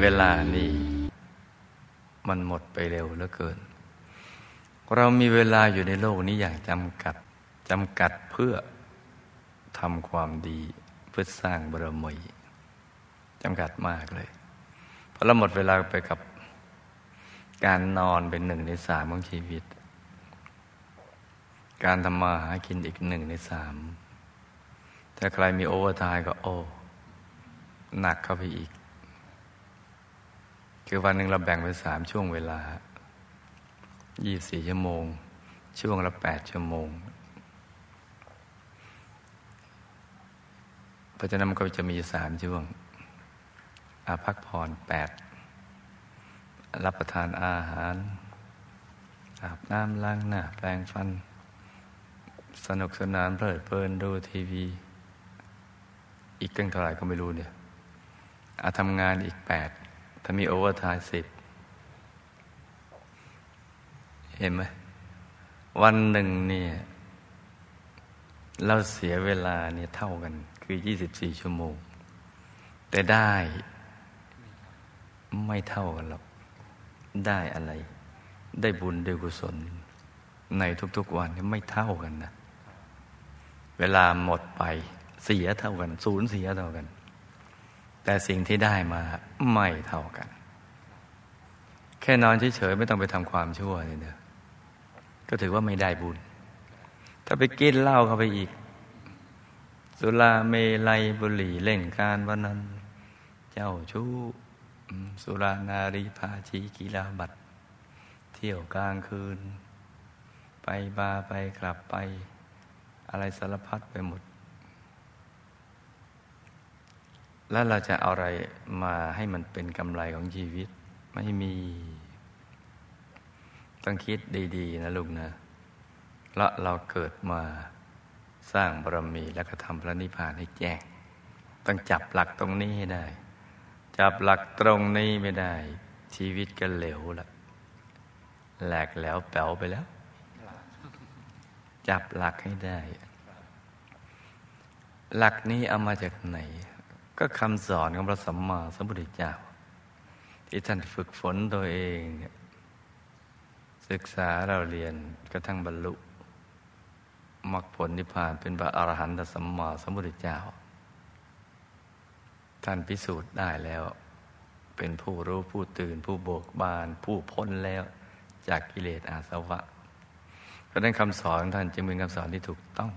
เวลานี่มันหมดไปเร็วเหลือเกิน เรามีเวลาอยู่ในโลกนี้อย่างจำกัดจำกัดเพื่อทำความดีเพื่อสร้างบารมีจำกัดมากเลยพอเราหมดเวลาไปกับการนอนเป็นหนึ่งในสามของชีวิต การทำมาหากินอีกหนึ่งในสามถ้าใครมี overtime ก็โอ้หนักเข้าไปอีก คือวันหนึ่งเราแบ่งเป็นสามช่วงเวลายี่สี่ชั่วโมง ช่วงละแปดชั่วโมง เพราะฉะนั้นมันก็จะมีสามช่วง อาพักผ่อนแปดรับประทานอาหาร อาบน้ำล้างหน้าแปรงฟัน สนุกสนานเพลิดเพลินดูทีวี อีกตั้งเท่าไหร่ก็ไม่รู้เนี่ยอาทำงานอีกแปด ถ้ามี overtime สิบเห็นไหมวันหนึ่งเนี่ยเราเสียเวลาเนี่ยเท่ากัน คือ 24 ชั่วโมง แต่ได้ไม่เท่ากันหรอก ได้อะไร ได้บุญได้กุศล ในทุกๆวันไม่เท่ากันนะ เวลาหมดไปเสียเท่ากันศูนย์เสียเท่ากัน แต่สิ่งที่ได้มาไม่เท่ากัน แค่นอนเฉยๆไม่ต้องไปทำความชั่วเนี่ยก็ถือว่าไม่ได้บุญ ถ้าไปกินเหล้าเข้าไปอีก สุราเมลัยบุหรี่เล่นการวันนั้น เจ้าชู้สุรานารีพาชีกีฬาบัตร เที่ยวกลางคืน ไปบาไปกลับไป อะไรสารพัดไปหมด แล้วเราจะเอาอะไรมาให้มันเป็นกำไรของชีวิต ไม่มี ต้องคิดดี ๆ นะลุงนะเพราะเราเกิดมาสร้างบารมีแล้วก็ทำพระนิพพานให้แจ้ง ต้องจับหลักตรงนี้ให้ได้ จับหลักตรงนี้ไม่ได้ ชีวิตก็เหลวละแหลกแล้วแป๋วไปแล้ว จับหลักให้ได้ หลักนี้เอามาจากไหน ก็คำสอนของพระสัมมาสัมพุทธเจ้า ที่ท่านฝึกฝนตัวเองศึกษาเราเรียนกระทั่งบรรลุมรรคผลนิพพานเป็นพระอรหันตสัมมาสัมพุทธเจ้า ท่านพิสูจน์ได้แล้ว เป็นผู้รู้ผู้ตื่นผู้โบกบาน ผู้พ้นแล้วจากกิเลสอาสวะเพราะนั้นคำสอนท่านจึงเป็นคำสอนที่ถูกต้อง